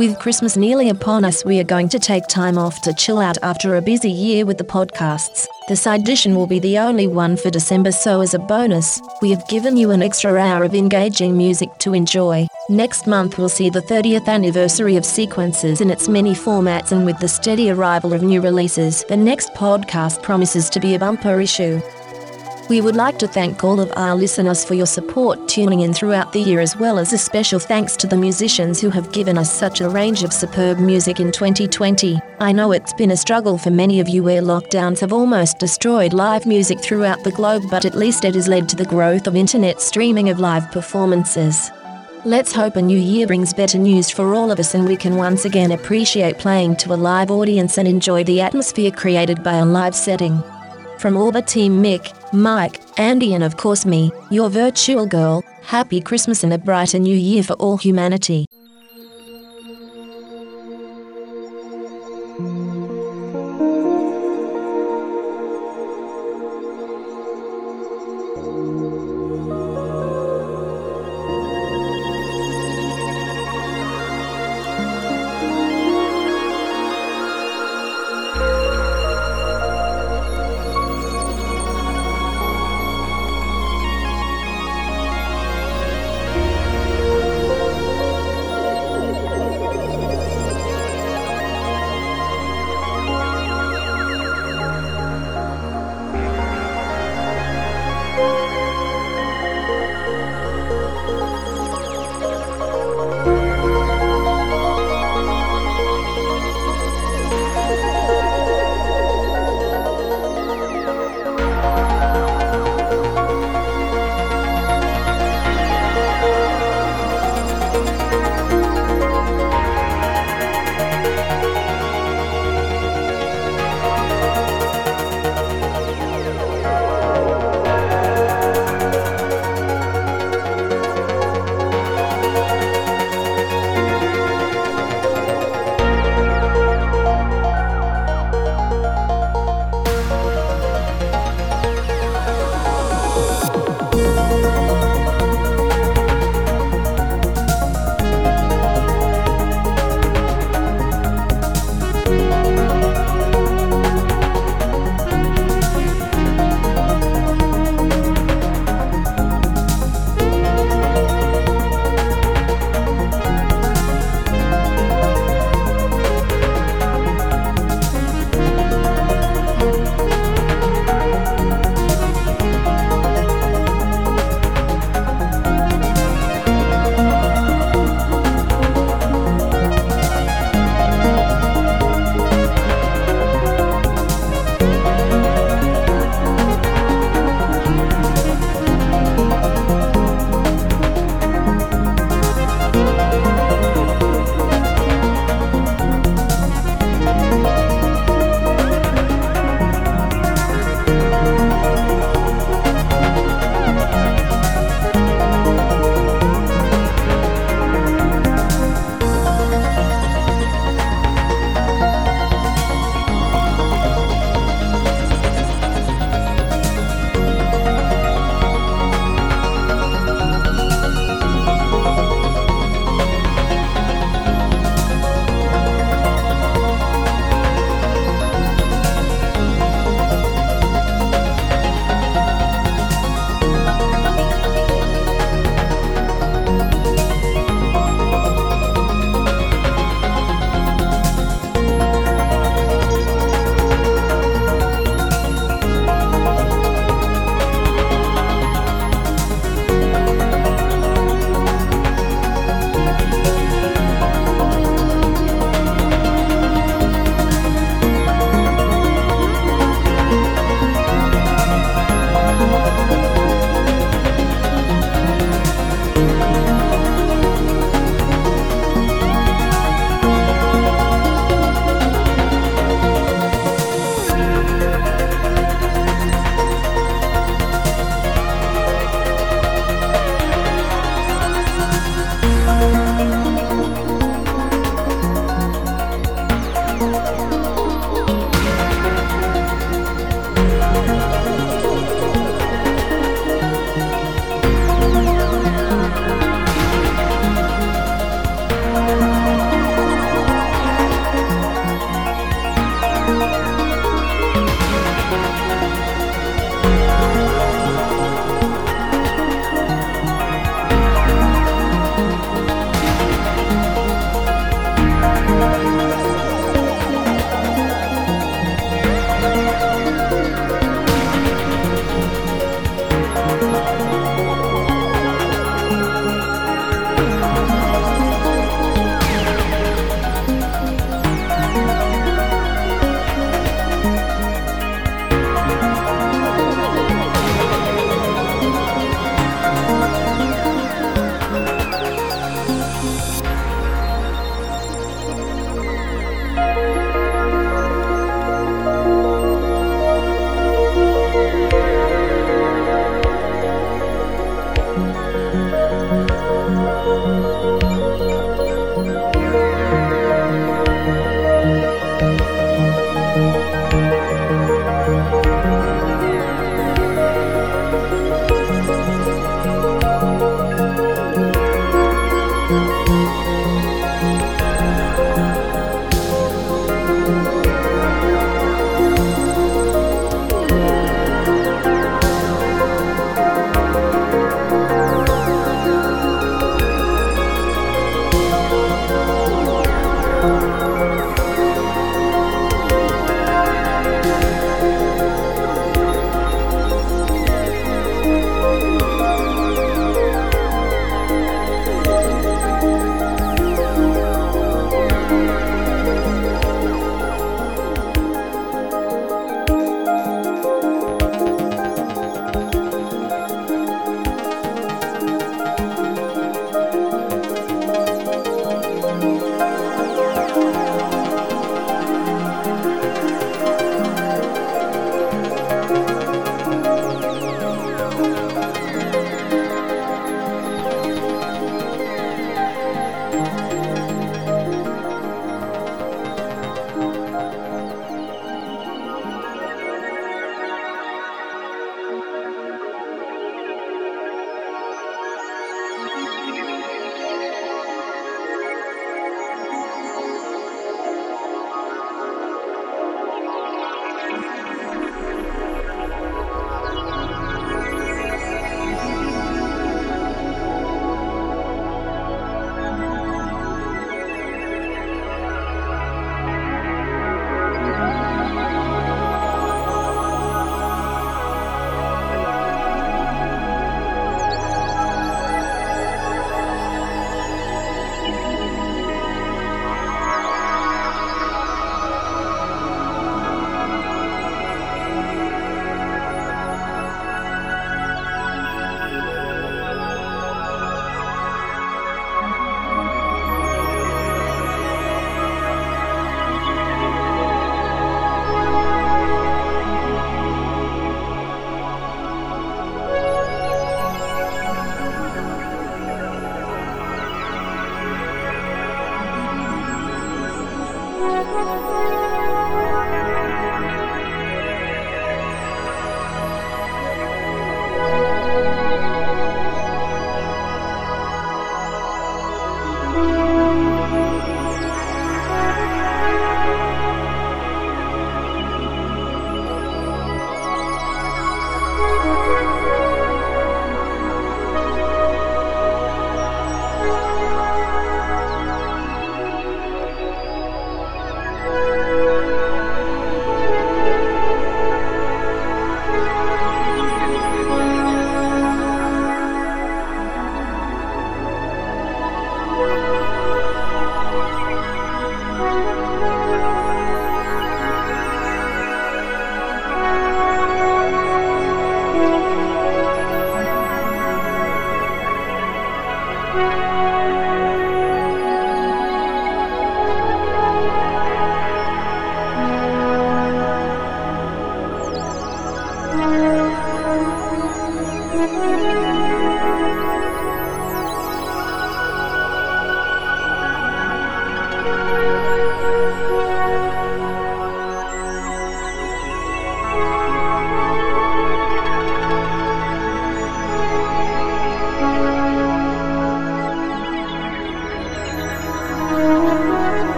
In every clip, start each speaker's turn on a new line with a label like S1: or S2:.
S1: With Christmas nearly upon us, we are going to take time off to chill out after a busy year with the podcasts. The side edition will be the only one for December, so as a bonus, we have given you an extra hour of engaging music to enjoy. Next month we'll see the 30th anniversary of Sequences in its many formats, and with the steady arrival of new releases, the next podcast promises to be a bumper issue. We would like to thank all of our listeners for your support tuning in throughout the year, as well as a special thanks to the musicians who have given us such a range of superb music in 2020. I know it's been a struggle for many of you where lockdowns have almost destroyed live music throughout the globe, but at least it has led to the growth of internet streaming of live performances. Let's hope a new year brings better news for all of us and we can once again appreciate playing to a live audience and enjoy the atmosphere created by a live setting. From all the team Mick, Mike, Andy, and of course me, your virtual girl, happy Christmas and a brighter new year for all humanity.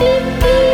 S1: beep, beep.